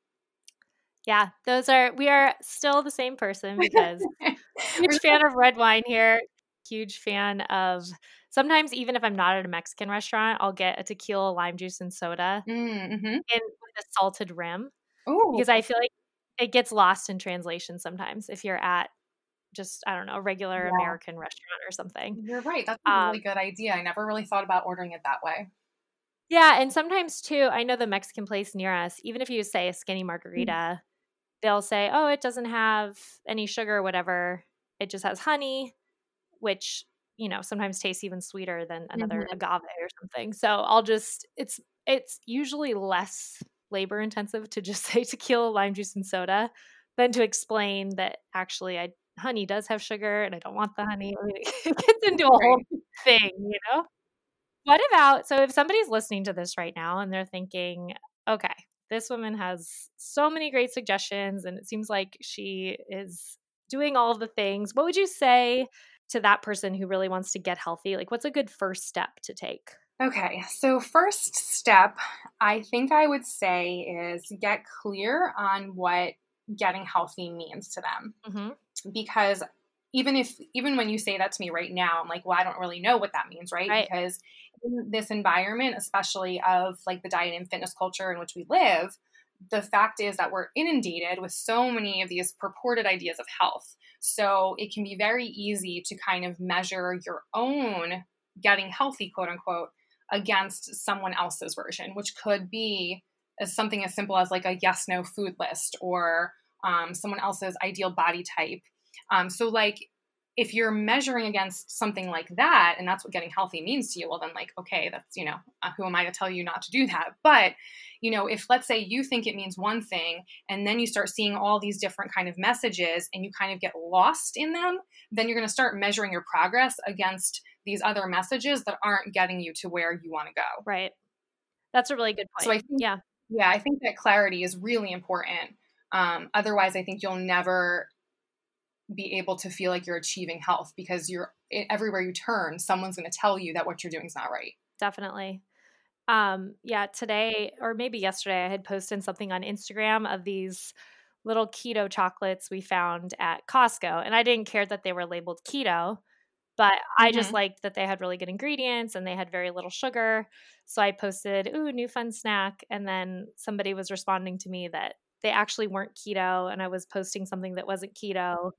Yeah, those are we are still the same person because huge fan of red wine here huge fan of sometimes even if I'm not at a Mexican restaurant, I'll get a tequila, lime juice, and soda mm, mm-hmm. and with a salted rim. Ooh. Because I feel like it gets lost in translation sometimes if you're at just I don't know, a regular yeah. American restaurant or something. You're right. That's a um, really good idea. I never really thought about ordering it that way. Yeah, and sometimes too, I know the Mexican place near us, even if you say a skinny mm. margarita, mm-hmm. they'll say, "Oh, it doesn't have any sugar or whatever. It just has honey," which, you know, sometimes tastes even sweeter than another mm-hmm. agave or something. So, I'll just it's it's usually less labor intensive to just say tequila, lime juice and soda than to explain that actually I honey does have sugar and I don't want the honey. I mean, it gets into a whole thing, you know? What about so if somebody's listening to this right now and they're thinking, okay, this woman has so many great suggestions and it seems like she is doing all the things. What would you say to that person who really wants to get healthy? Like, what's a good first step to take? Okay, so first step, I think I would say is get clear on what getting healthy means to them. Mm-hmm. Because even if even when you say that to me right now, I'm like, well, I don't really know what that means, right? right? Because in this environment, especially of like the diet and fitness culture in which we live, the fact is that we're inundated with so many of these purported ideas of health. So it can be very easy to kind of measure your own getting healthy, quote unquote, against someone else's version, which could be as something as simple as like a yes no food list or um, someone else's ideal body type. Um, so, like, if you're measuring against something like that, and that's what getting healthy means to you, well, then, like, okay, that's, you know, uh, who am I to tell you not to do that? But, you know, if let's say you think it means one thing, and then you start seeing all these different kind of messages and you kind of get lost in them, then you're going to start measuring your progress against these other messages that aren't getting you to where you want to go. Right. That's a really good point. So I think, yeah. Yeah, I think that clarity is really important. Um, otherwise, I think you'll never be able to feel like you're achieving health because you're everywhere you turn, someone's going to tell you that what you're doing is not right. Definitely. Um, yeah, today or maybe yesterday, I had posted something on Instagram of these little keto chocolates we found at Costco, and I didn't care that they were labeled keto but mm-hmm. I just mm-hmm. liked that they had really good ingredients and they had very little sugar. So I posted, "Ooh, new fun snack," and then somebody was responding to me that they actually weren't keto, and I was posting something that wasn't keto. Oh,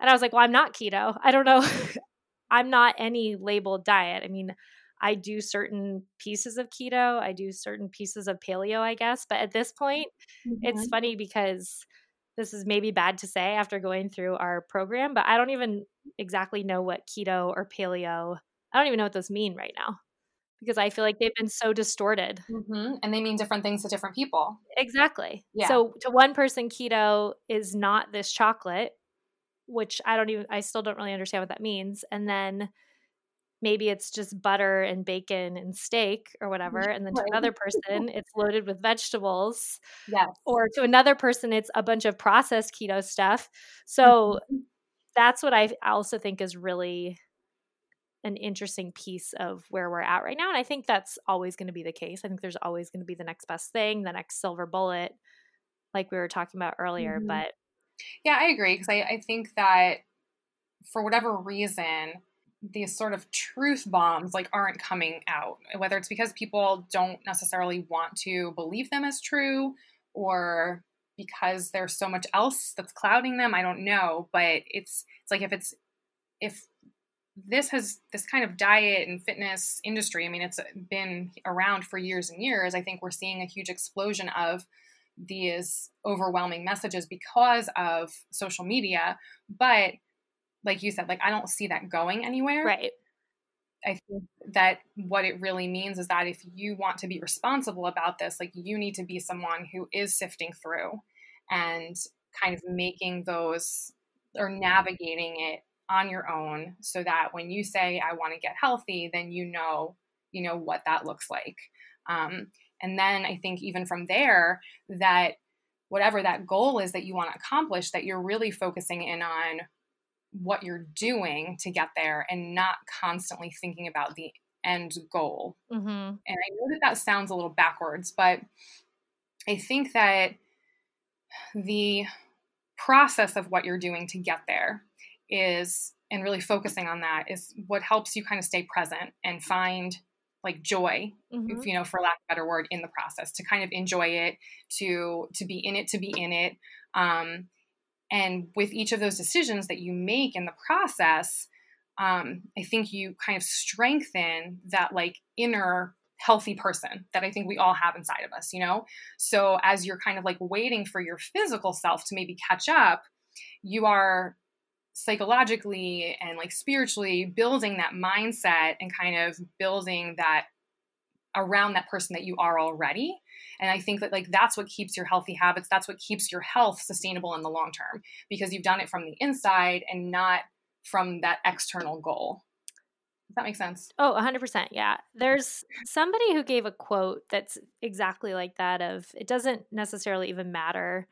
and I was like, "Well, I'm not keto. I don't know. I'm not any labeled diet. I mean." I do certain pieces of keto, I do certain pieces of paleo, I guess. But at this point, mm-hmm. it's funny because this is maybe bad to say after going through our program, but I don't even exactly know what keto or paleo, I don't even know what those mean right now because I feel like they've been so distorted. Mm-hmm. And they mean different things to different people. Exactly. Yeah. So to one person, keto is not this chocolate, which I don't even, I still don't really understand what that means. And then maybe it's just butter and bacon and steak or whatever and then to another person it's loaded with vegetables yes or to another person it's a bunch of processed keto stuff so mm-hmm. that's what i also think is really an interesting piece of where we're at right now and i think that's always going to be the case i think there's always going to be the next best thing the next silver bullet like we were talking about earlier mm-hmm. but yeah i agree because I, I think that for whatever reason these sort of truth bombs like aren't coming out whether it's because people don't necessarily want to believe them as true or because there's so much else that's clouding them i don't know but it's it's like if it's if this has this kind of diet and fitness industry i mean it's been around for years and years i think we're seeing a huge explosion of these overwhelming messages because of social media but like you said, like I don't see that going anywhere. Right. I think that what it really means is that if you want to be responsible about this, like you need to be someone who is sifting through and kind of making those or navigating it on your own so that when you say I want to get healthy, then you know, you know what that looks like. Um, and then I think even from there that whatever that goal is that you want to accomplish, that you're really focusing in on what you're doing to get there and not constantly thinking about the end goal. Mm-hmm. And I know that that sounds a little backwards, but I think that the process of what you're doing to get there is, and really focusing on that is what helps you kind of stay present and find like joy mm-hmm. if you know for lack of a better word in the process to kind of enjoy it to to be in it to be in it um and with each of those decisions that you make in the process um, i think you kind of strengthen that like inner healthy person that i think we all have inside of us you know so as you're kind of like waiting for your physical self to maybe catch up you are psychologically and like spiritually building that mindset and kind of building that around that person that you are already. And i think that like that's what keeps your healthy habits that's what keeps your health sustainable in the long term because you've done it from the inside and not from that external goal. Does that make sense? Oh 100% yeah. There's somebody who gave a quote that's exactly like that of it doesn't necessarily even matter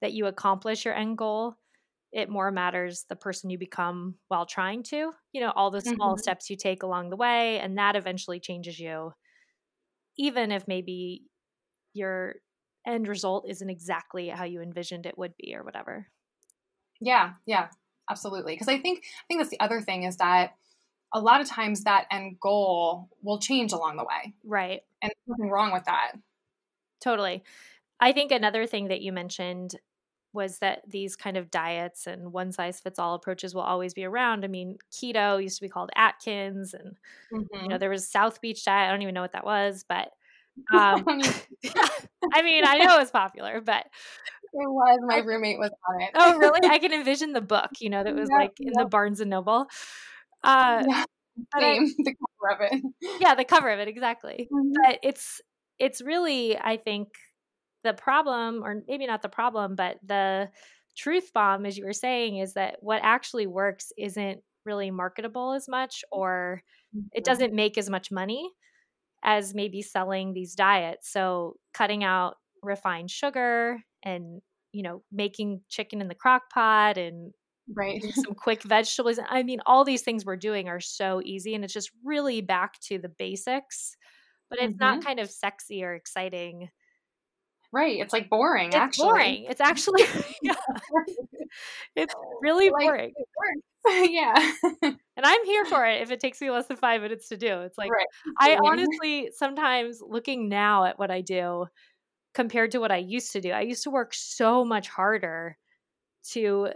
that you accomplish your end goal it more matters the person you become while trying to you know all the small mm-hmm. steps you take along the way and that eventually changes you. Even if maybe your end result isn't exactly how you envisioned it would be or whatever. Yeah yeah absolutely because i think i think that's the other thing is that a lot of times that end goal will change along the way right. and nothing wrong with that. Totally. I think another thing that you mentioned was that these kind of diets and one size fits all approaches will always be around. I mean, keto used to be called Atkins, and mm-hmm. you know there was South Beach diet. I don't even know what that was, but um, I mean, I know it was popular, but it was. My roommate was on it. oh, really? I can envision the book. You know, that was yeah, like in yeah. the Barnes and Noble. Uh, yeah, same. I, the cover of it. Yeah, the cover of it exactly. Mm-hmm. But it's it's really, I think, the problem, or maybe not the problem, but the truth bomb, as you were saying, is that what actually works isn't really marketable as much, or it mm-hmm. doesn't make as much money as maybe selling these diets. So cutting out refined sugar and you know making chicken in the crock pot and right some quick vegetables i mean all these things we're doing are so easy and it's just really back to the basics but it's mm-hmm. not kind of sexy or exciting Right. It's like boring, it's actually. boring. It's actually yeah. It's really like, boring. It yeah. and I'm here for it if it takes me less than five minutes to do. It's like right. I honestly sometimes looking now at what I do compared to what I used to do. I used to work so much harder to,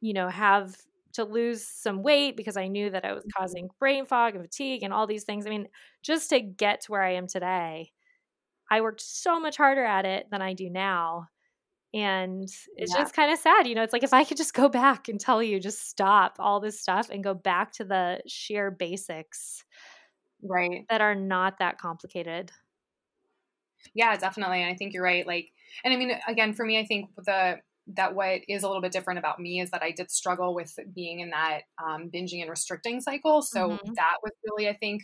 you know, have to lose some weight because I knew that I was mm-hmm. causing brain fog and fatigue and all these things. I mean, just to get to where I am today I worked so much harder at it than I do now. And it's yeah. just kind of sad. You know, it's like if I could just go back and tell you, just stop all this stuff and go back to the sheer basics. Right. That are not that complicated. Yeah, definitely. I think you're right. Like, and I mean, again, for me, I think the, that what is a little bit different about me is that I did struggle with being in that um, binging and restricting cycle. So mm-hmm. that was really, I think,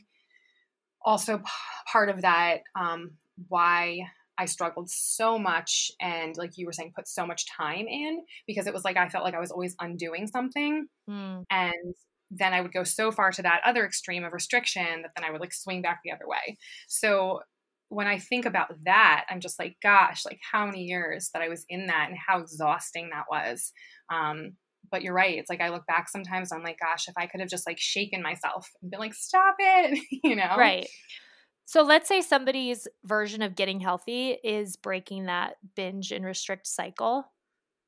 also p- part of that um, why I struggled so much and like you were saying put so much time in because it was like I felt like I was always undoing something mm. and then I would go so far to that other extreme of restriction that then I would like swing back the other way. So when I think about that, I'm just like, gosh, like how many years that I was in that and how exhausting that was. Um, but you're right. It's like I look back sometimes, I'm like, gosh, if I could have just like shaken myself and been like, stop it, you know? Right. So let's say somebody's version of getting healthy is breaking that binge and restrict cycle.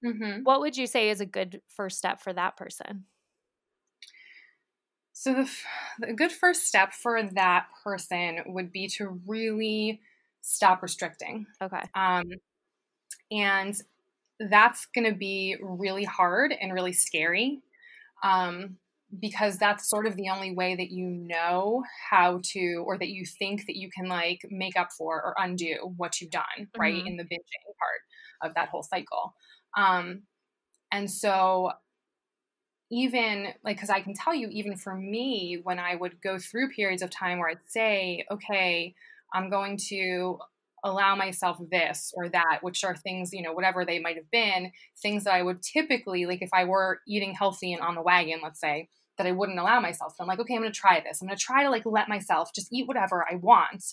Mm-hmm. What would you say is a good first step for that person? So, the, the good first step for that person would be to really stop restricting. Okay. Um, and that's going to be really hard and really scary. Um, because that's sort of the only way that you know how to or that you think that you can like make up for or undo what you've done right mm-hmm. in the binging part of that whole cycle um and so even like because i can tell you even for me when i would go through periods of time where i'd say okay i'm going to allow myself this or that, which are things, you know, whatever they might have been, things that I would typically, like if I were eating healthy and on the wagon, let's say, that I wouldn't allow myself. So I'm like, okay, I'm going to try this. I'm going to try to like let myself just eat whatever I want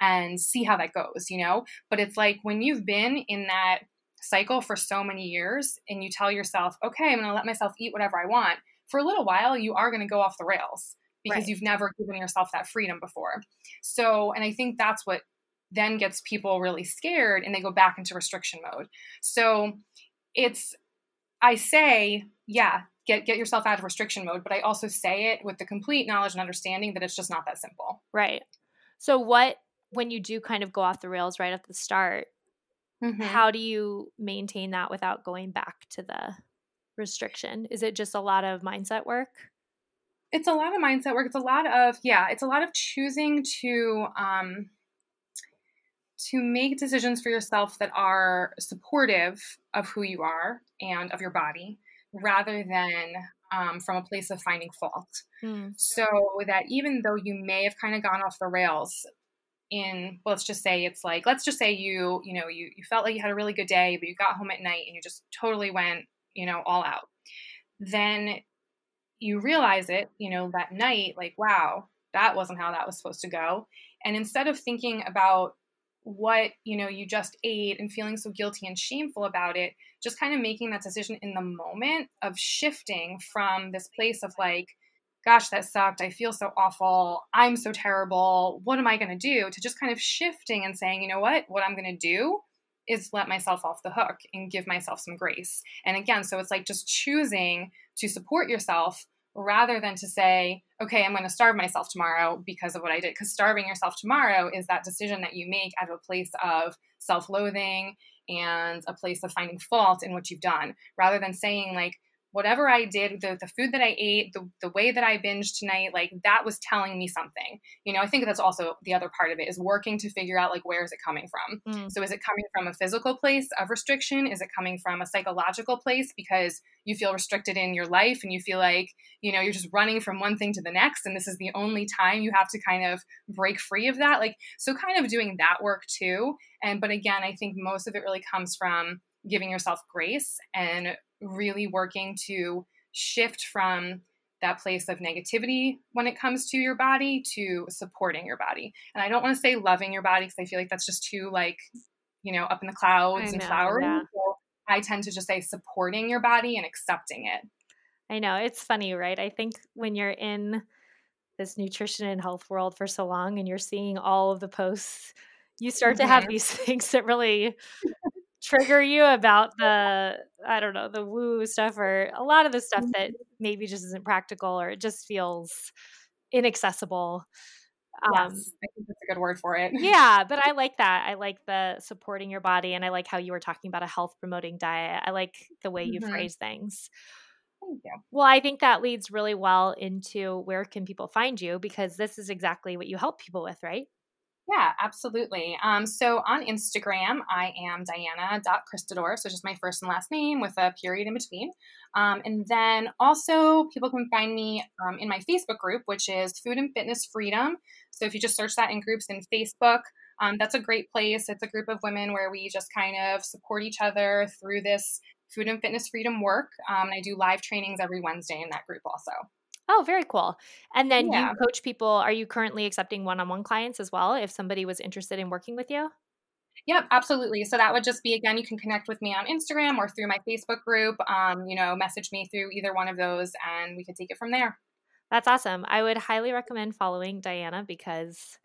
and see how that goes, you know? But it's like when you've been in that cycle for so many years and you tell yourself, okay, I'm going to let myself eat whatever I want, for a little while, you are going to go off the rails because right. you've never given yourself that freedom before. So, and I think that's what then gets people really scared and they go back into restriction mode. So it's I say, yeah, get get yourself out of restriction mode, but I also say it with the complete knowledge and understanding that it's just not that simple. Right. So what when you do kind of go off the rails right at the start, mm-hmm. how do you maintain that without going back to the restriction? Is it just a lot of mindset work? It's a lot of mindset work. It's a lot of yeah, it's a lot of choosing to um to make decisions for yourself that are supportive of who you are and of your body rather than um, from a place of finding fault. Mm. So that even though you may have kind of gone off the rails in, let's just say it's like, let's just say you, you know, you, you felt like you had a really good day, but you got home at night and you just totally went, you know, all out. Then you realize it, you know, that night, like, wow, that wasn't how that was supposed to go. And instead of thinking about what you know you just ate and feeling so guilty and shameful about it just kind of making that decision in the moment of shifting from this place of like gosh that sucked. I feel so awful. I'm so terrible. What am i going to do? to just kind of shifting and saying you know what? What i'm going to do is let myself off the hook and give myself some grace. And again so it's like just choosing to support yourself rather than to say, okay, I'm going to starve myself tomorrow because of what I did. Because starving yourself tomorrow is that decision that you make out of a place of self loathing and a place of finding fault in what you've done, rather than saying, like, whatever I did, the, the food that I ate, the, the way that I binged tonight, like that was telling me something. You know, I think that's also the other part of it is working to figure out like where is it coming from. Mm. So is it coming from a physical place of restriction? Is it coming from a psychological place because you feel restricted in your life and you feel like, you know, you're just running from one thing to the next and this is the only time you have to kind of break free of that. Like so kind of doing that work too. And but again, I think most of it really comes from giving yourself grace and really working to shift from that place of negativity when it comes to your body to supporting your body. And I don't want to say loving your body because I feel like that's just too like, you know, up in the clouds know, and flowery. Yeah. So I tend to just say supporting your body and accepting it. I know. It's funny, right? I think when you're in this nutrition and health world for so long and you're seeing all of the posts, you start mm-hmm. to have mm-hmm. these things that really trigger you about the I don't know the woo stuff or a lot of the stuff that mm-hmm. maybe just isn't practical or it just feels inaccessible. Um, yes, I think that's a good word for it. yeah, but I like that. I like the supporting your body, and I like how you were talking about a health promoting diet. I like the way you mm-hmm. phrase things. Thank you. Well, I think that leads really well into where can people find you because this is exactly what you help people with, right? Yeah, absolutely. Um, so on Instagram, I am diana.christadore, so just my first and last name with a period in between. Um, and then also, people can find me um, in my Facebook group, which is Food and Fitness Freedom. So if you just search that in groups in Facebook, um, that's a great place. It's a group of women where we just kind of support each other through this food and fitness freedom work. Um, and I do live trainings every Wednesday in that group also. Oh, very cool. And then yeah. you coach people. Are you currently accepting one on one clients as well if somebody was interested in working with you? Yep, absolutely. So that would just be again, you can connect with me on Instagram or through my Facebook group. Um, you know, message me through either one of those and we could take it from there. That's awesome. I would highly recommend following Diana because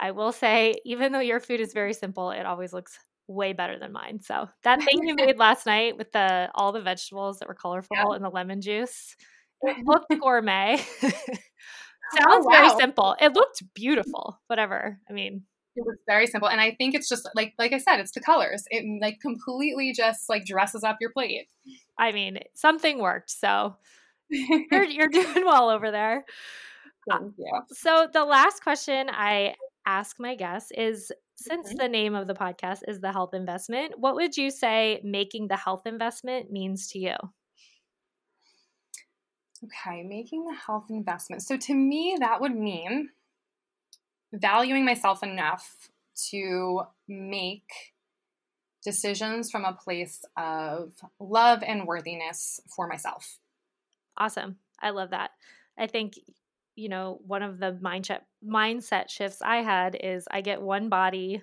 I will say, even though your food is very simple, it always looks way better than mine. So that thing you made last night with the all the vegetables that were colorful and the lemon juice looked gourmet. Oh, Sounds oh, wow. very simple. It looked beautiful. Whatever. I mean, it was very simple, and I think it's just like like I said, it's the colors. It like completely just like dresses up your plate. I mean, something worked. So you're you're doing well over there. Uh, Thank you. So the last question I ask my guests is since mm-hmm. the name of the podcast is the health investment, what would you say making the health investment means to you? Okay, making the health investment. So to me, that would mean valuing myself enough to make decisions from a place of love and worthiness for myself. Awesome. I love that. I think you know, one of the mindset mindset shifts I had is I get one body.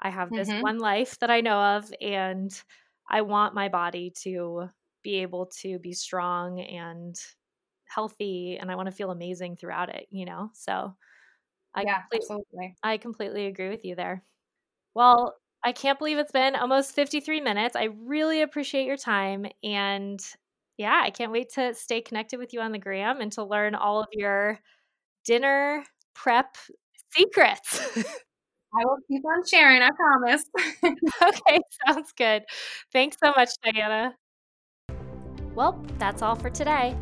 I have this mm-hmm. one life that I know of and I want my body to be able to be strong and healthy and I want to feel amazing throughout it, you know? So I, yeah, absolutely. I completely agree with you there. Well, I can't believe it's been almost 53 minutes. I really appreciate your time. And Yeah, I can't wait to stay connected with you on the gram and to learn all of your dinner prep secrets. I will keep on sharing, I promise. okay, sounds good. Thanks so much, Diana. Well, that's all for today.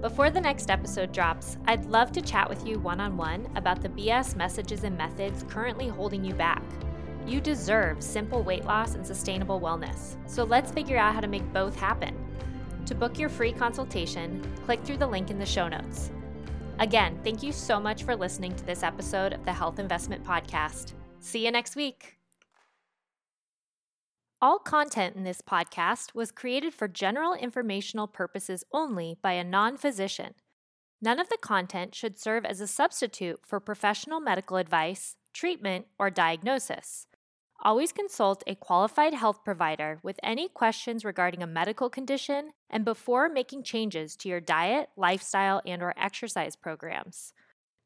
Before the next episode drops, I'd love to chat with you one on one about the BS messages and methods currently holding you back. You deserve simple weight loss and sustainable wellness, so let's figure out how to make both happen. To book your free consultation, click through the link in the show notes. Again, thank you so much for listening to this episode of the Health Investment Podcast. See you next week. All content in this podcast was created for general informational purposes only by a non physician. None of the content should serve as a substitute for professional medical advice, treatment, or diagnosis. Always consult a qualified health provider with any questions regarding a medical condition and before making changes to your diet, lifestyle, and or exercise programs.